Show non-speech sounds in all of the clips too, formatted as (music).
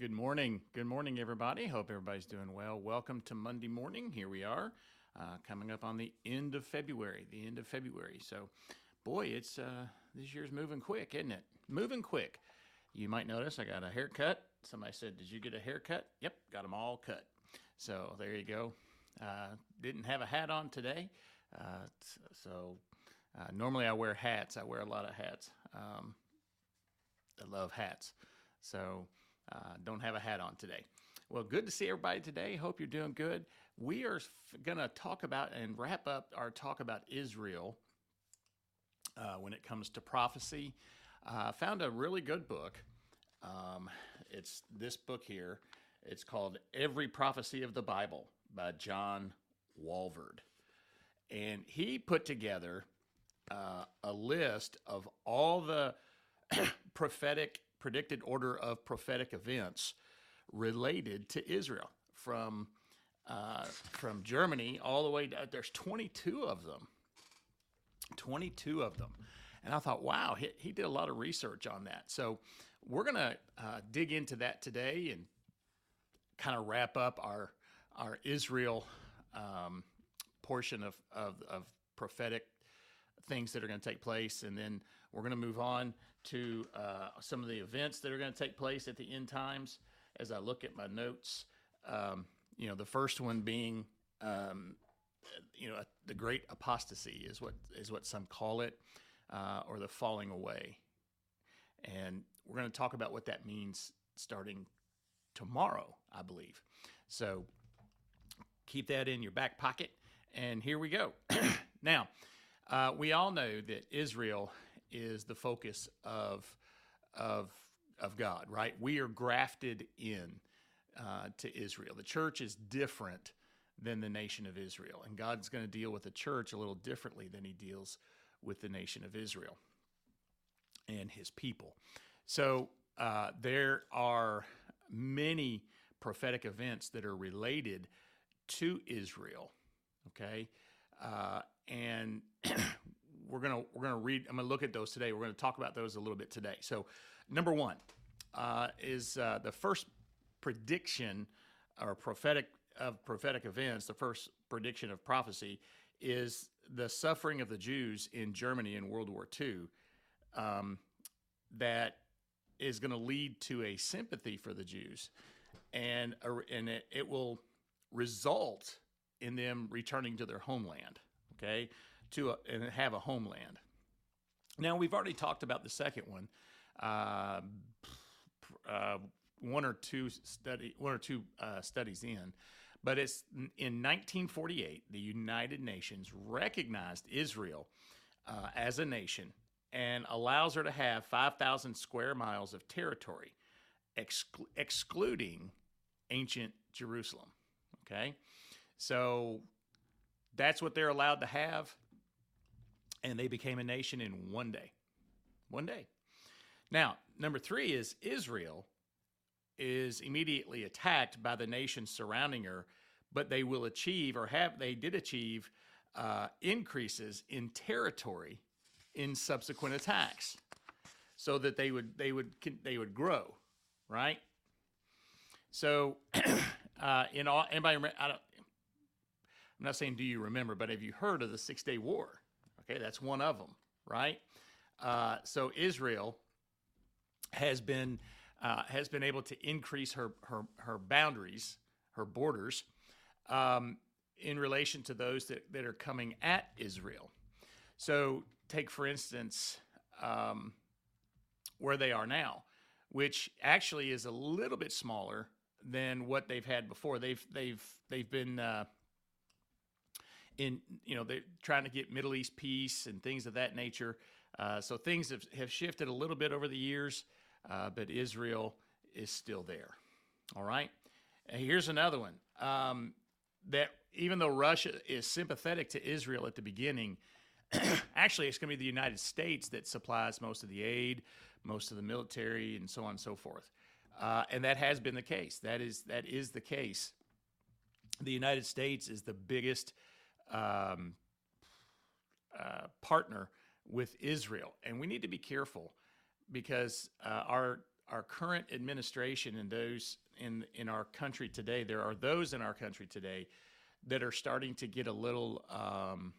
Good morning. Good morning, everybody. Hope everybody's doing well. Welcome to Monday morning. Here we are, uh, coming up on the end of February. The end of February. So, boy, it's uh, this year's moving quick, isn't it? Moving quick. You might notice I got a haircut. Somebody said, "Did you get a haircut?" Yep, got them all cut. So there you go. Uh, didn't have a hat on today, uh, so uh, normally I wear hats. I wear a lot of hats. Um, I love hats. So uh, don't have a hat on today. Well, good to see everybody today. Hope you're doing good. We are f- going to talk about and wrap up our talk about Israel uh, when it comes to prophecy. I uh, found a really good book. Um, it's this book here. It's called Every Prophecy of the Bible by John Walvoord. And he put together uh, a list of all the (clears throat) prophetic predicted order of prophetic events related to Israel from uh, from Germany all the way. To, there's 22 of them. 22 of them, and I thought, wow, he, he did a lot of research on that. So we're gonna uh, dig into that today and kind of wrap up our our Israel um, portion of, of, of prophetic things that are going to take place, and then we're going to move on to uh, some of the events that are going to take place at the end times. As I look at my notes, um, you know, the first one being, um, you know, the great apostasy is what is what some call it, uh, or the falling away. And we're going to talk about what that means starting tomorrow, I believe. So keep that in your back pocket. And here we go. (clears throat) now, uh, we all know that Israel is the focus of of of God, right? We are grafted in uh, to Israel. The church is different than the nation of Israel, and God's going to deal with the church a little differently than He deals with the nation of Israel and His people. So uh, there are many prophetic events that are related to Israel. Okay, uh, and (clears throat) we're gonna we're gonna read. I'm gonna look at those today. We're gonna talk about those a little bit today. So, number one uh, is uh, the first prediction or prophetic of prophetic events. The first prediction of prophecy is the suffering of the Jews in Germany in World War II. Um, that is going to lead to a sympathy for the Jews, and and it, it will result in them returning to their homeland. Okay, to a, and have a homeland. Now we've already talked about the second one, uh, uh, one or two study, one or two uh, studies in, but it's in 1948 the United Nations recognized Israel uh, as a nation and allows her to have 5,000 square miles of territory, exclu- excluding ancient Jerusalem. Okay, so that's what they're allowed to have and they became a nation in one day. One day. Now, number three is Israel is immediately attacked by the nations surrounding her, but they will achieve or have they did achieve uh, increases in territory in subsequent attacks, so that they would they would they would grow, right? So, (clears throat) uh, in all anybody, I don't, I'm not saying do you remember, but have you heard of the Six Day War? Okay, that's one of them, right? Uh, so Israel has been uh, has been able to increase her her her boundaries, her borders, um, in relation to those that, that are coming at Israel. So take for instance um, where they are now, which actually is a little bit smaller than what they've had before. They've they've they've been uh, in you know they're trying to get Middle East peace and things of that nature. Uh, so things have, have shifted a little bit over the years, uh, but Israel is still there. All right. And here's another one um, that even though Russia is sympathetic to Israel at the beginning, (clears throat) actually it's going to be the United States that supplies most of the aid, most of the military, and so on and so forth. Uh, and that has been the case. That is that is the case. The United States is the biggest um, uh, partner with Israel, and we need to be careful because uh, our our current administration and those in in our country today, there are those in our country today that are starting to get a little um,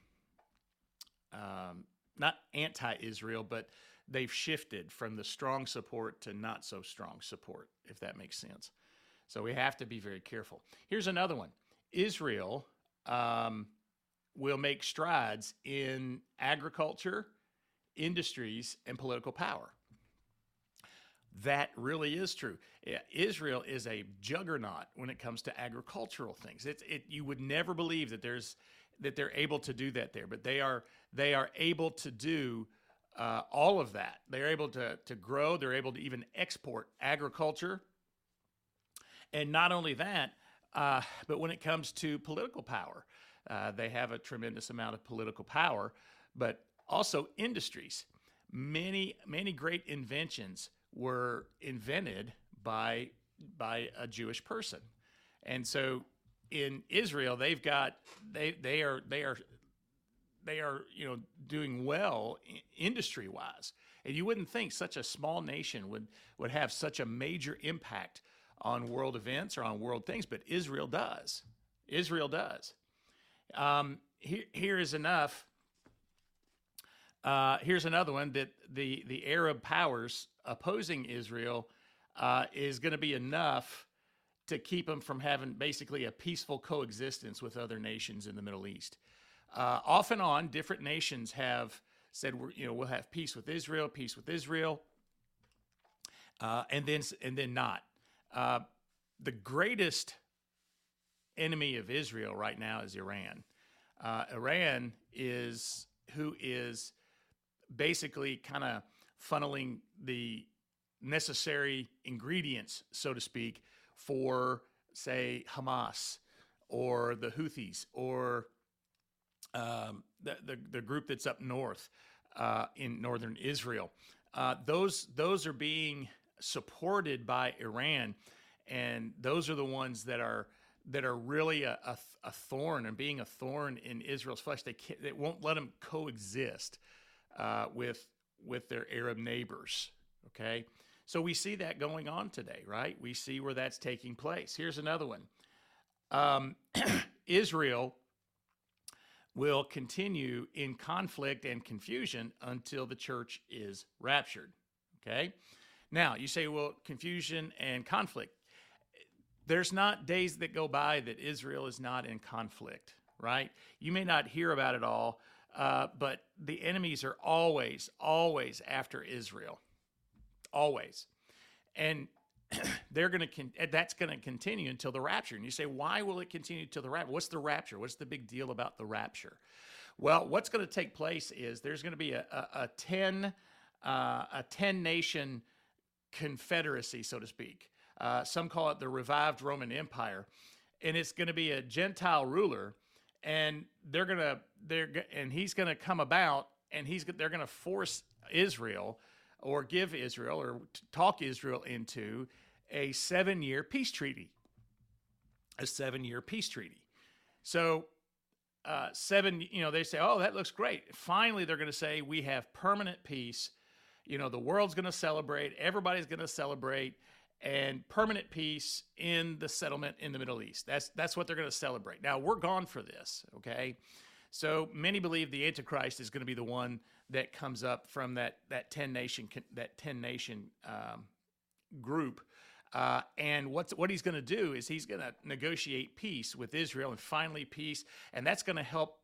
um, not anti-Israel, but they've shifted from the strong support to not so strong support, if that makes sense. So we have to be very careful. Here's another one: Israel um, will make strides in agriculture, industries, and political power that really is true. Israel is a juggernaut when it comes to agricultural things. It's it you would never believe that there's that they're able to do that there, but they are they are able to do uh, all of that. They're able to to grow. They're able to even export agriculture, and not only that, uh, but when it comes to political power, uh, they have a tremendous amount of political power, but also industries. Many many great inventions were invented by by a Jewish person. And so in Israel, they've got they they are they are they are you know doing well industry wise. And you wouldn't think such a small nation would would have such a major impact on world events or on world things, but Israel does. Israel does. Um, here, here is enough uh, here's another one that the the Arab powers opposing Israel uh, is going to be enough to keep them from having basically a peaceful coexistence with other nations in the Middle East. Uh, off and on, different nations have said, we're, you know, we'll have peace with Israel, peace with Israel, uh, and then and then not. Uh, the greatest enemy of Israel right now is Iran. Uh, Iran is who is basically kind of funneling the necessary ingredients, so to speak, for, say, Hamas or the Houthis or um, the, the, the, group that's up north uh, in northern Israel. Uh, those, those are being supported by Iran, and those are the ones that are that are really a, a, a thorn and being a thorn in Israel's flesh. They, can't, they won't let them coexist uh, with with their Arab neighbors. Okay, so we see that going on today, right? We see where that's taking place. Here's another one: um, (clears throat) Israel will continue in conflict and confusion until the church is raptured. Okay. Now, you say, well, confusion and conflict. There's not days that go by that Israel is not in conflict, right? You may not hear about it all, uh, but the enemies are always, always after Israel, always, and (clears throat) they're going to. Con- that's going to continue until the rapture. And you say, why will it continue till the rapture? What's the rapture? What's the big deal about the rapture? Well, what's going to take place is there's going to be a, a, a ten uh, a ten nation confederacy, so to speak. Uh, some call it the revived Roman Empire, and it's going to be a Gentile ruler and they're gonna they're and he's gonna come about and he's they're gonna force Israel or give Israel or talk Israel into a seven year peace treaty. A seven year peace treaty. So, uh, seven, you know, they say, oh, that looks great. Finally, they're going to say, we have permanent peace. You know, the world's going to celebrate, everybody's going to celebrate and permanent peace in the settlement in the Middle East. That's that's what they're going to celebrate. Now we're gone for this, okay? So many believe the Antichrist is going to be the one that comes up from that that ten nation that ten nation um, group. Uh, and what's what he's going to do is he's going to negotiate peace with Israel and finally peace, and that's going to help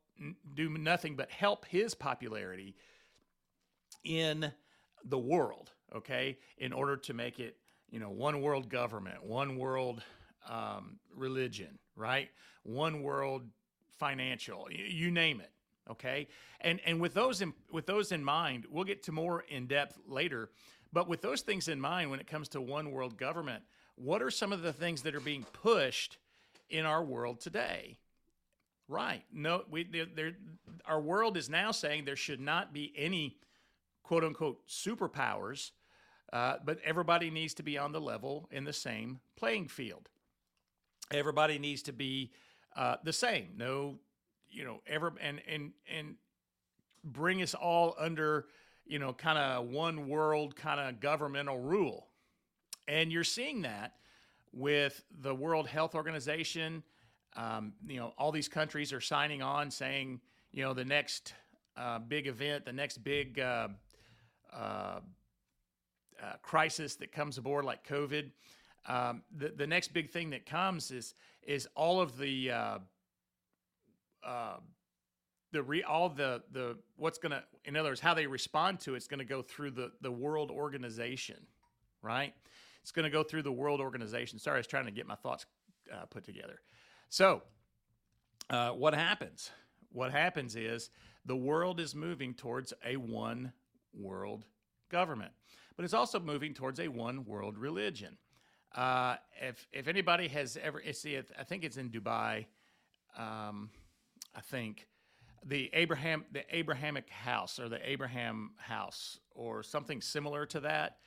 do nothing but help his popularity in the world. Okay, in order to make it you know, one world government, one world um, religion, right? One world financial, you, you name it. Okay, and and with those in, with those in mind, we'll get to more in depth later. But with those things in mind, when it comes to one world government, what are some of the things that are being pushed in our world today? Right. No, we there, our world is now saying there should not be any quote unquote superpowers uh, but everybody needs to be on the level in the same playing field. Everybody needs to be uh, the same. No, you know, ever and and and bring us all under, you know, kind of one world kind of governmental rule. And you're seeing that with the World Health Organization. Um, you know, all these countries are signing on saying, you know, the next uh, big event, the next big uh, uh, crisis that comes aboard, like COVID, um, the the next big thing that comes is is all of the uh, uh, the re, all the the what's gonna in other words how they respond to it's to go through the the world organization, right? It's to go through the world organization. Sorry, I was trying to get my thoughts uh, put together. So, uh, what happens? What happens is the world is moving towards a one world government, but it's also moving towards a one world religion. Uh, if if anybody has ever, see, I think it's in Dubai. Um, I think the Abraham the Abrahamic house or the Abraham house or something similar to that.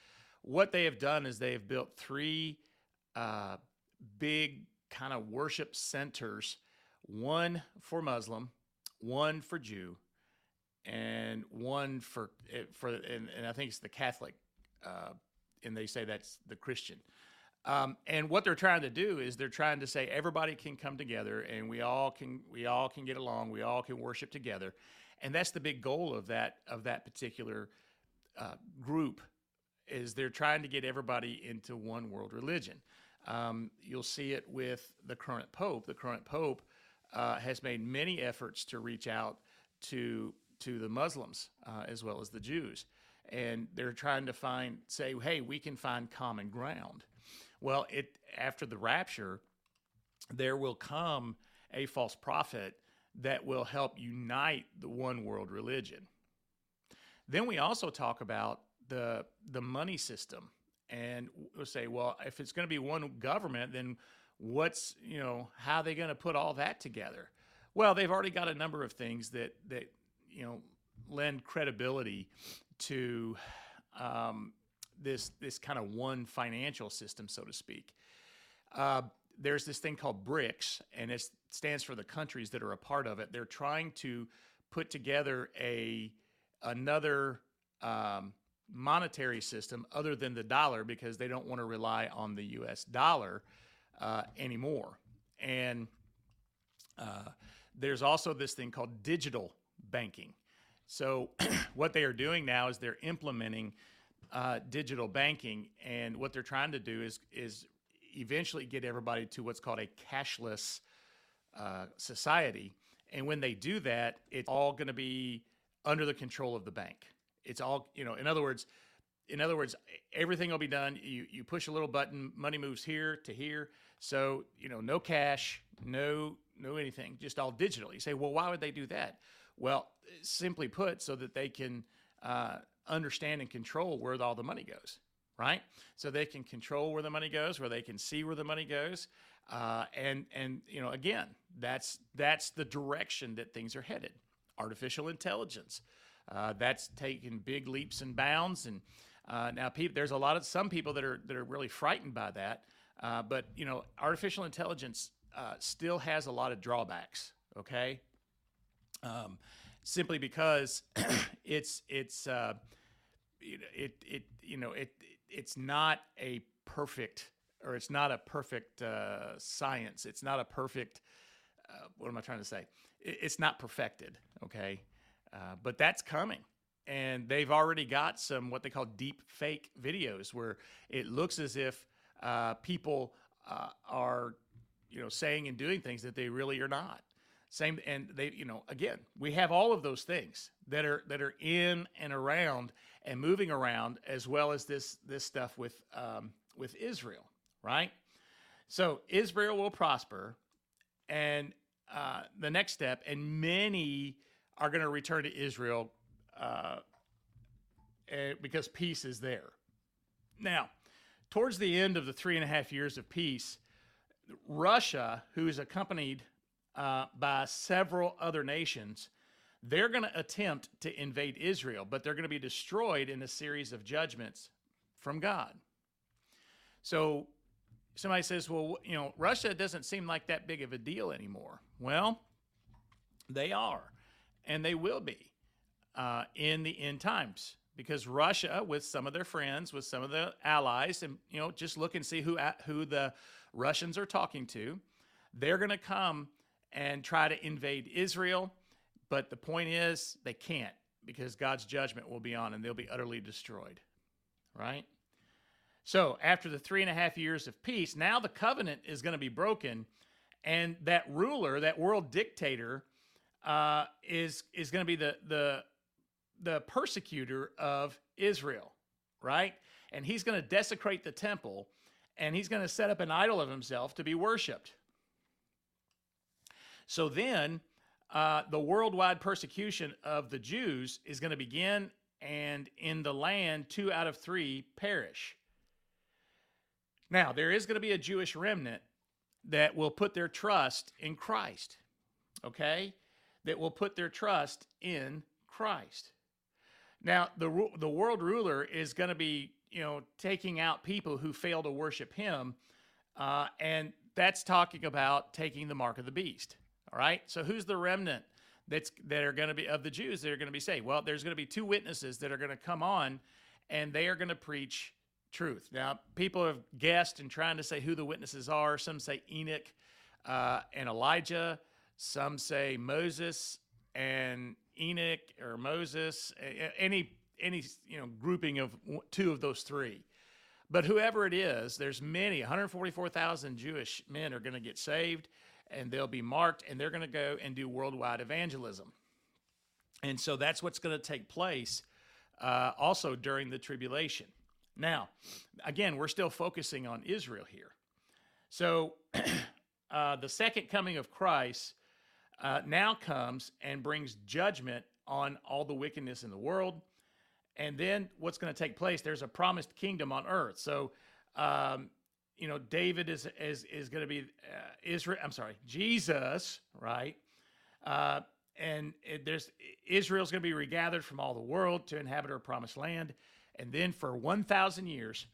What they have done is they have built three uh, big kind of worship centers, one for Muslim, one for Jew, and one for eh, for and, and I think it's the Catholic, uh, and they say that's the Christian. Um, and what they're trying to do is they're trying to say everybody can come together and we all can we all can get along, we all can worship together, and that's the big goal of that of that particular uh, group is they're trying to get everybody into one world religion. Um, you'll see it with the current pope. The current pope uh, has made many efforts to reach out to to the Muslims uh, as well as the Jews, and they're trying to find say, hey, we can find common ground. Well, it after the rapture, there will come a false prophet that will help unite the one world religion. Then we also talk about the the money system, and we'll say, well, if it's going to be one government, then what's you know how are they going to put all that together? Well, they've already got a number of things that that you know lend credibility to um, this this kind of one financial system, so to speak. Uh, there's this thing called BRICS, and it stands for the countries that are a part of it. They're trying to put together a another um, monetary system other than the dollar because they don't want to rely on the U.S. dollar uh, anymore. And uh, there's also this thing called digital banking. So (clears throat) what they are doing now is they're implementing uh, digital banking, and what they're trying to do is is eventually get everybody to what's called a cashless uh, society. And when they do that, it's all going to be under the control of the bank. It's all you know. In other words, in other words, everything will be done. You you push a little button, money moves here to here. So you know, no cash, no no anything, just all digital. You say, well, why would they do that? Well, simply put, so that they can uh, understand and control where all the money goes, right? So they can control where the money goes, where they can see where the money goes, uh, and and you know again, that's that's the direction that things are headed. Artificial intelligence, uh, that's taking big leaps and bounds, and uh, now people, there's a lot of some people that are that are really frightened by that, uh, but you know, artificial intelligence uh, still has a lot of drawbacks. Okay. Um, simply because (clears throat) it's it's uh, it it you know it it's not a perfect or it's not a perfect uh, science. It's not a perfect. Uh, what am I trying to say? It, it's not perfected. Okay, uh, but that's coming. And they've already got some what they call deep fake videos where it looks as if uh, people uh, are, you know, saying and doing things that they really are not. Same, and they, you know, again, we have all of those things that are that are in and around and moving around, as well as this this stuff with um, with Israel, right? So Israel will prosper, and uh, the next step, and many are going to return to Israel uh, because peace is there. Now, towards the end of the three and a half years of peace, Russia, who is accompanied uh, by several other nations. They're going to attempt to invade Israel, but they're going to be destroyed in a series of judgments from God. So somebody says, well, you know, Russia doesn't seem like that big of a deal anymore. Well, they are, and they will be uh, in the end times because Russia, with some of their friends, with some of the allies, and you know, just look and see who who the Russians are talking to. They're going to come and try to invade Israel, but the point is they can't because God's judgment will be on and they'll be utterly destroyed. Right? So after the three and a half years of peace, now the covenant is going to be broken, and that ruler, that world dictator, uh, is is going to be the the the persecutor of Israel, right? And he's going to desecrate the temple, and he's going to set up an idol of himself to be worshipped. So then, uh, the worldwide persecution of the Jews is going to begin, and in the land, two out of three perish. Now, there is going to be a Jewish remnant that will put their trust in Christ, okay? That will put their trust in Christ. Now, the, the world ruler is going to be, you know, taking out people who fail to worship him. Uh, and that's talking about taking the mark of the beast. All right. So who's the remnant that's that are going to be of the Jews that are going to be saved? Well, there's going to be two witnesses that are going to come on and they are going to preach truth. Now, people have guessed and trying to say who the witnesses are. Some say Enoch uh, and Elijah. Some say Moses and Enoch or Moses. Any any you know grouping of two of those three. But whoever it is, there's many. 144,000 Jewish men are going to get saved, and they'll be marked, and they're going to go and do worldwide evangelism. And so that's what's going to take place uh, also during the tribulation. Now, again, we're still focusing on Israel here. So, (clears throat) uh, the second coming of Christ uh, now comes and brings judgment on all the wickedness in the world. And then what's going to take place? There's a promised kingdom on earth. So, um, you know, David is is is going to be uh, Israel. I'm sorry, Jesus, right? Uh, and it, there's Israel's going to be regathered from all the world to inhabit her promised land. And then for 1,000 years,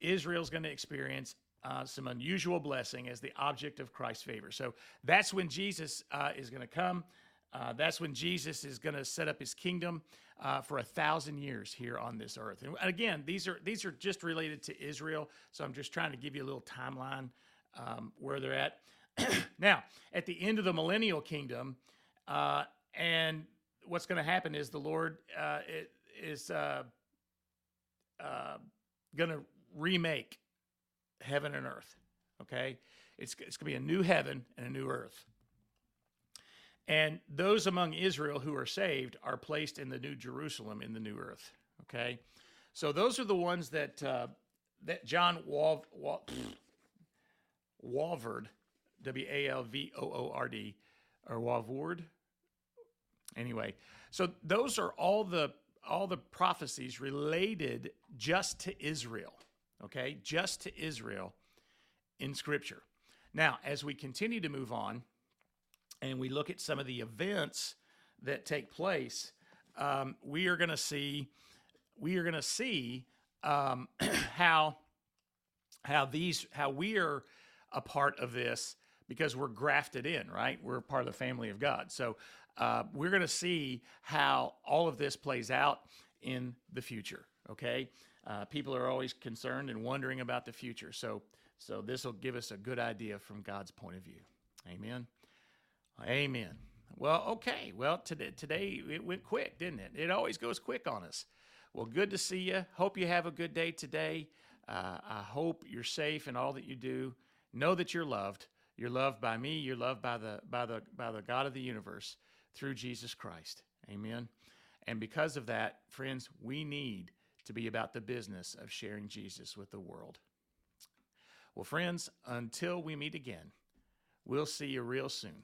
Israel's going to experience uh, some unusual blessing as the object of Christ's favor. So that's when Jesus uh, is going to come. Uh, that's when Jesus is going to set up his kingdom uh, for a thousand years here on this earth. And again, these are these are just related to Israel. So I'm just trying to give you a little timeline um, where they're at. (clears throat) now, at the end of the millennial kingdom, uh, and what's going to happen is the Lord uh, is uh, going to remake heaven and earth. Okay? It's, it's going to be a new heaven and a new earth. And those among Israel who are saved are placed in the new Jerusalem in the new earth. Okay? So those are the ones that, uh, that John Walv, Walv, Walvoord, W A L V O O R D, or Walvoord. Anyway, so those are all the all the prophecies related just to Israel, okay? Just to Israel in Scripture. Now, as we continue to move on and we look at some of the events that take place, um, we are going to see we are going to see um, (clears throat) how how these how we are a part of this because we're grafted in, right? We're part of the family of God. So uh, we're going to see how all of this plays out in the future. Okay, uh, people are always concerned and wondering about the future, so so this will give us a good idea from God's point of view. Amen. Amen. Well, okay. Well, today today it went quick, didn't it? It always goes quick on us. Well, good to see you. Hope you have a good day today. Uh, I hope you're safe in all that you do. Know that you're loved. You're loved by me. You're loved by the by the by the God of the universe through Jesus Christ. Amen. And because of that, friends, we need to be about the business of sharing Jesus with the world. Well, friends, until we meet again, we'll see you real soon.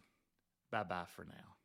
Bye bye for now.